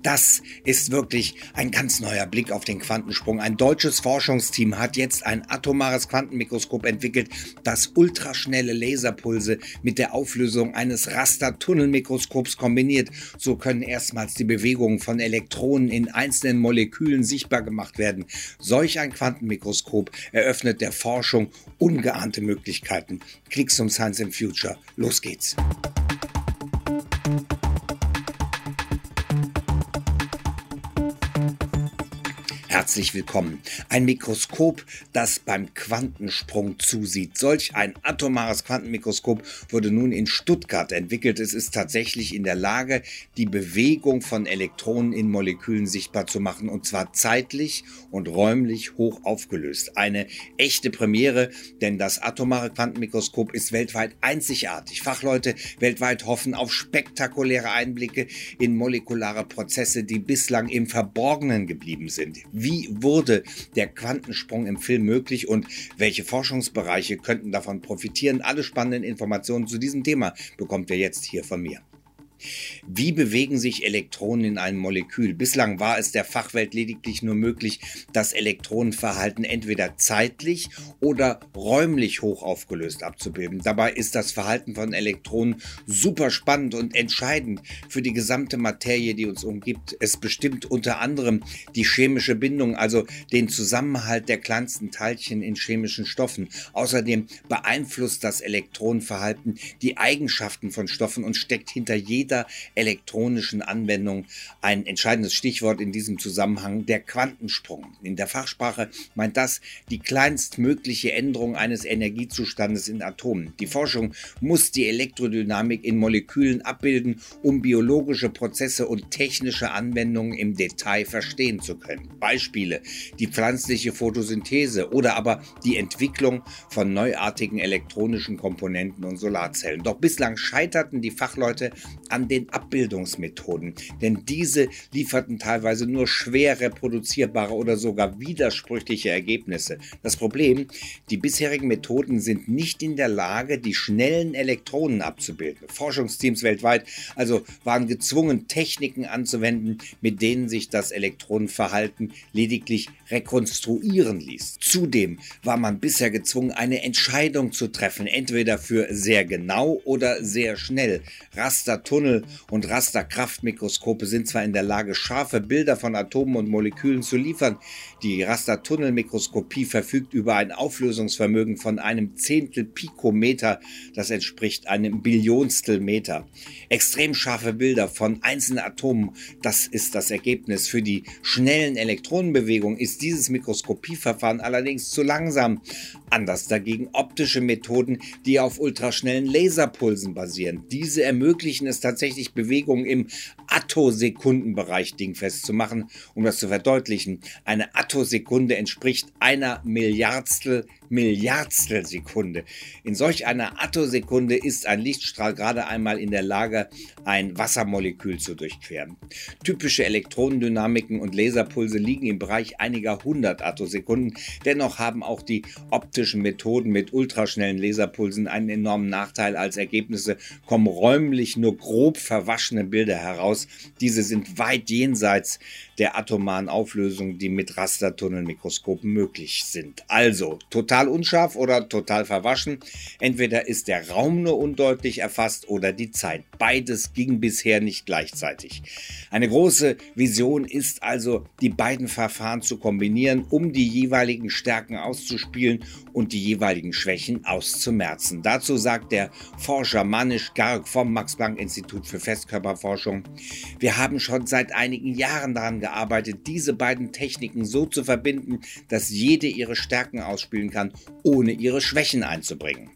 Das ist wirklich ein ganz neuer Blick auf den Quantensprung. Ein deutsches Forschungsteam hat jetzt ein atomares Quantenmikroskop entwickelt, das ultraschnelle Laserpulse mit der Auflösung eines Rastertunnelmikroskops kombiniert. So können erstmals die Bewegungen von Elektronen in einzelnen Molekülen sichtbar gemacht werden. Solch ein Quantenmikroskop eröffnet der Forschung ungeahnte Möglichkeiten. Klicks zum Science in Future. Los geht's. Herzlich willkommen. Ein Mikroskop, das beim Quantensprung zusieht. Solch ein atomares Quantenmikroskop wurde nun in Stuttgart entwickelt. Es ist tatsächlich in der Lage, die Bewegung von Elektronen in Molekülen sichtbar zu machen und zwar zeitlich und räumlich hoch aufgelöst. Eine echte Premiere, denn das atomare Quantenmikroskop ist weltweit einzigartig. Fachleute weltweit hoffen auf spektakuläre Einblicke in molekulare Prozesse, die bislang im Verborgenen geblieben sind. Wie wie wurde der Quantensprung im Film möglich und welche Forschungsbereiche könnten davon profitieren? Alle spannenden Informationen zu diesem Thema bekommt ihr jetzt hier von mir. Wie bewegen sich Elektronen in einem Molekül? Bislang war es der Fachwelt lediglich nur möglich, das Elektronenverhalten entweder zeitlich oder räumlich hoch aufgelöst abzubilden. Dabei ist das Verhalten von Elektronen super spannend und entscheidend für die gesamte Materie, die uns umgibt. Es bestimmt unter anderem die chemische Bindung, also den Zusammenhalt der kleinsten Teilchen in chemischen Stoffen. Außerdem beeinflusst das Elektronenverhalten die Eigenschaften von Stoffen und steckt hinter jedem jeder elektronischen Anwendung ein entscheidendes Stichwort in diesem Zusammenhang, der Quantensprung. In der Fachsprache meint das die kleinstmögliche Änderung eines Energiezustandes in Atomen. Die Forschung muss die Elektrodynamik in Molekülen abbilden, um biologische Prozesse und technische Anwendungen im Detail verstehen zu können. Beispiele, die pflanzliche Photosynthese oder aber die Entwicklung von neuartigen elektronischen Komponenten und Solarzellen. Doch bislang scheiterten die Fachleute an an den Abbildungsmethoden, denn diese lieferten teilweise nur schwer reproduzierbare oder sogar widersprüchliche Ergebnisse. Das Problem, die bisherigen Methoden sind nicht in der Lage, die schnellen Elektronen abzubilden. Forschungsteams weltweit also waren gezwungen, Techniken anzuwenden, mit denen sich das Elektronenverhalten lediglich rekonstruieren ließ. Zudem war man bisher gezwungen, eine Entscheidung zu treffen, entweder für sehr genau oder sehr schnell. Rastertunnel Tunnel- und Rasterkraftmikroskope sind zwar in der Lage, scharfe Bilder von Atomen und Molekülen zu liefern, die Rastertunnelmikroskopie verfügt über ein Auflösungsvermögen von einem Zehntel Pikometer, das entspricht einem Billionstel Meter. Extrem scharfe Bilder von einzelnen Atomen, das ist das Ergebnis. Für die schnellen Elektronenbewegungen ist dieses Mikroskopieverfahren allerdings zu langsam. Anders dagegen optische Methoden, die auf ultraschnellen Laserpulsen basieren. Diese ermöglichen es tatsächlich Bewegungen im Attosekundenbereich dingfest zu machen, um das zu verdeutlichen. Eine Attosekunde entspricht einer Milliardstel Milliardstel Sekunde. In solch einer Attosekunde ist ein Lichtstrahl gerade einmal in der Lage, ein Wassermolekül zu durchqueren. Typische Elektronendynamiken und Laserpulse liegen im Bereich einiger hundert Attosekunden. Dennoch haben auch die optischen Methoden mit ultraschnellen Laserpulsen einen enormen Nachteil. Als Ergebnisse kommen räumlich nur grob verwaschene Bilder heraus. Diese sind weit jenseits der atomaren Auflösung, die mit Rastertunnelmikroskopen möglich sind. Also total unscharf oder total verwaschen. Entweder ist der Raum nur undeutlich erfasst oder die Zeit. Beides ging bisher nicht gleichzeitig. Eine große Vision ist also, die beiden Verfahren zu kombinieren, um die jeweiligen Stärken auszuspielen und die jeweiligen Schwächen auszumerzen. Dazu sagt der Forscher Manish Garg vom Max-Planck-Institut für Festkörperforschung, wir haben schon seit einigen Jahren daran gearbeitet, diese beiden Techniken so zu verbinden, dass jede ihre Stärken ausspielen kann, ohne ihre Schwächen einzubringen.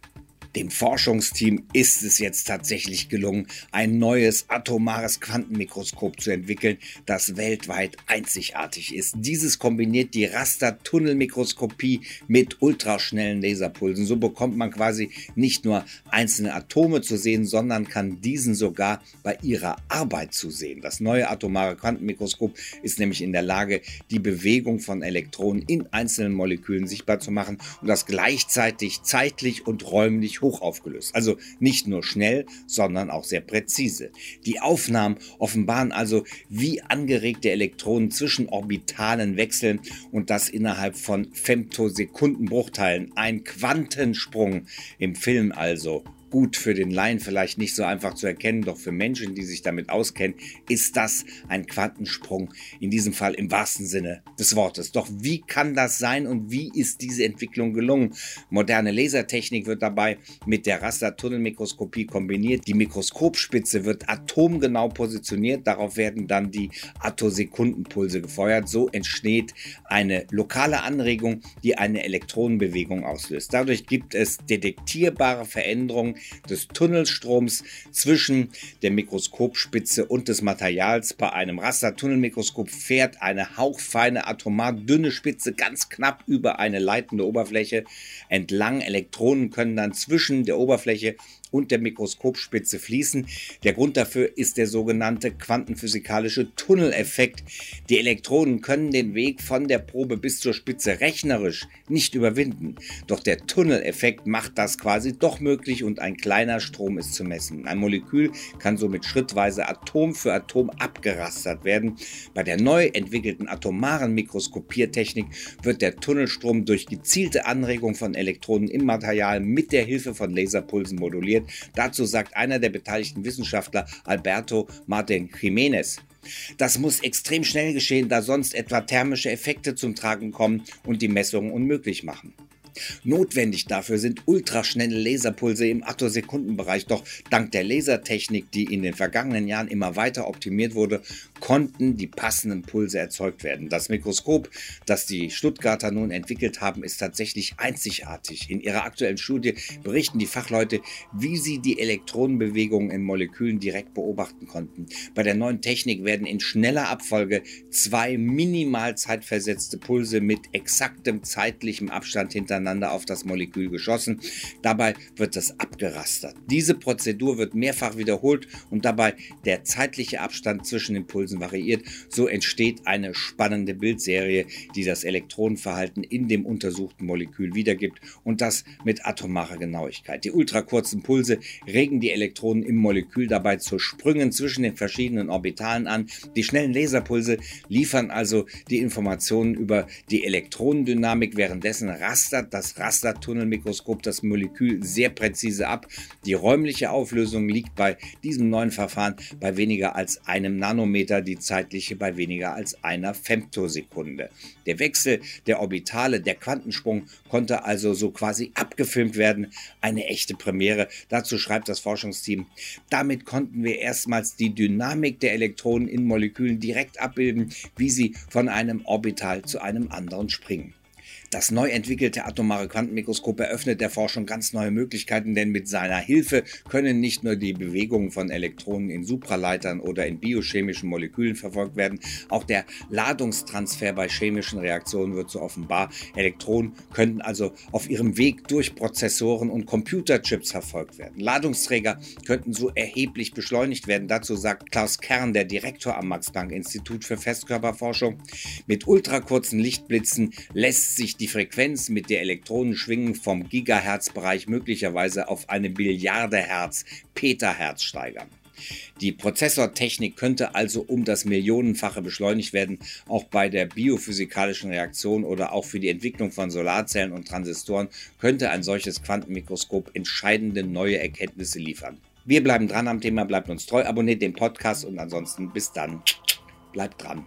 Dem Forschungsteam ist es jetzt tatsächlich gelungen, ein neues atomares Quantenmikroskop zu entwickeln, das weltweit einzigartig ist. Dieses kombiniert die Rastertunnelmikroskopie mit ultraschnellen Laserpulsen. So bekommt man quasi nicht nur einzelne Atome zu sehen, sondern kann diesen sogar bei ihrer Arbeit zu sehen. Das neue atomare Quantenmikroskop ist nämlich in der Lage, die Bewegung von Elektronen in einzelnen Molekülen sichtbar zu machen und das gleichzeitig zeitlich und räumlich hoch aufgelöst. Also nicht nur schnell, sondern auch sehr präzise. Die Aufnahmen offenbaren also, wie angeregte Elektronen zwischen Orbitalen wechseln und das innerhalb von Femtosekundenbruchteilen. Ein Quantensprung im Film also gut für den Laien vielleicht nicht so einfach zu erkennen, doch für Menschen, die sich damit auskennen, ist das ein Quantensprung, in diesem Fall im wahrsten Sinne des Wortes. Doch wie kann das sein und wie ist diese Entwicklung gelungen? Moderne Lasertechnik wird dabei mit der Rastertunnelmikroskopie kombiniert. Die Mikroskopspitze wird atomgenau positioniert, darauf werden dann die Attosekundenpulse gefeuert. So entsteht eine lokale Anregung, die eine Elektronenbewegung auslöst. Dadurch gibt es detektierbare Veränderungen des Tunnelstroms zwischen der Mikroskopspitze und des Materials. Bei einem Rastertunnelmikroskop fährt eine hauchfeine, atomar dünne Spitze ganz knapp über eine leitende Oberfläche entlang. Elektronen können dann zwischen der Oberfläche und der Mikroskopspitze fließen. Der Grund dafür ist der sogenannte quantenphysikalische Tunneleffekt. Die Elektronen können den Weg von der Probe bis zur Spitze rechnerisch nicht überwinden. Doch der Tunneleffekt macht das quasi doch möglich und ein kleiner Strom ist zu messen. Ein Molekül kann somit schrittweise Atom für Atom abgerastert werden. Bei der neu entwickelten atomaren Mikroskopiertechnik wird der Tunnelstrom durch gezielte Anregung von Elektronen im Material mit der Hilfe von Laserpulsen moduliert wird. Dazu sagt einer der beteiligten Wissenschaftler, Alberto Martin Jiménez. Das muss extrem schnell geschehen, da sonst etwa thermische Effekte zum Tragen kommen und die Messungen unmöglich machen. Notwendig dafür sind ultraschnelle Laserpulse im Attosekundenbereich, doch dank der Lasertechnik, die in den vergangenen Jahren immer weiter optimiert wurde, konnten die passenden Pulse erzeugt werden. Das Mikroskop, das die Stuttgarter nun entwickelt haben, ist tatsächlich einzigartig. In ihrer aktuellen Studie berichten die Fachleute, wie sie die Elektronenbewegungen in Molekülen direkt beobachten konnten. Bei der neuen Technik werden in schneller Abfolge zwei minimal zeitversetzte Pulse mit exaktem zeitlichem Abstand hintereinander auf das Molekül geschossen. Dabei wird es abgerastert. Diese Prozedur wird mehrfach wiederholt und dabei der zeitliche Abstand zwischen den Pulsen variiert. So entsteht eine spannende Bildserie, die das Elektronenverhalten in dem untersuchten Molekül wiedergibt und das mit atomarer Genauigkeit. Die ultrakurzen Pulse regen die Elektronen im Molekül dabei zu Sprüngen zwischen den verschiedenen Orbitalen an. Die schnellen Laserpulse liefern also die Informationen über die Elektronendynamik, währenddessen rastert das Rastertunnelmikroskop das Molekül sehr präzise ab. Die räumliche Auflösung liegt bei diesem neuen Verfahren bei weniger als einem Nanometer, die zeitliche bei weniger als einer Femtosekunde. Der Wechsel der Orbitale, der Quantensprung konnte also so quasi abgefilmt werden. Eine echte Premiere. Dazu schreibt das Forschungsteam. Damit konnten wir erstmals die Dynamik der Elektronen in Molekülen direkt abbilden, wie sie von einem Orbital zu einem anderen springen. Das neu entwickelte atomare Quantenmikroskop eröffnet der Forschung ganz neue Möglichkeiten, denn mit seiner Hilfe können nicht nur die Bewegungen von Elektronen in Supraleitern oder in biochemischen Molekülen verfolgt werden, auch der Ladungstransfer bei chemischen Reaktionen wird so offenbar. Elektronen könnten also auf ihrem Weg durch Prozessoren und Computerchips verfolgt werden. Ladungsträger könnten so erheblich beschleunigt werden. Dazu sagt Klaus Kern, der Direktor am Max-Planck-Institut für Festkörperforschung. Mit ultrakurzen Lichtblitzen lässt sich die Frequenz, mit der Elektronen schwingen, vom Gigahertz-Bereich möglicherweise auf eine Billiarde Hertz, Petahertz steigern. Die Prozessortechnik könnte also um das Millionenfache beschleunigt werden. Auch bei der biophysikalischen Reaktion oder auch für die Entwicklung von Solarzellen und Transistoren könnte ein solches Quantenmikroskop entscheidende neue Erkenntnisse liefern. Wir bleiben dran am Thema, bleibt uns treu, abonniert den Podcast und ansonsten bis dann. Bleibt dran.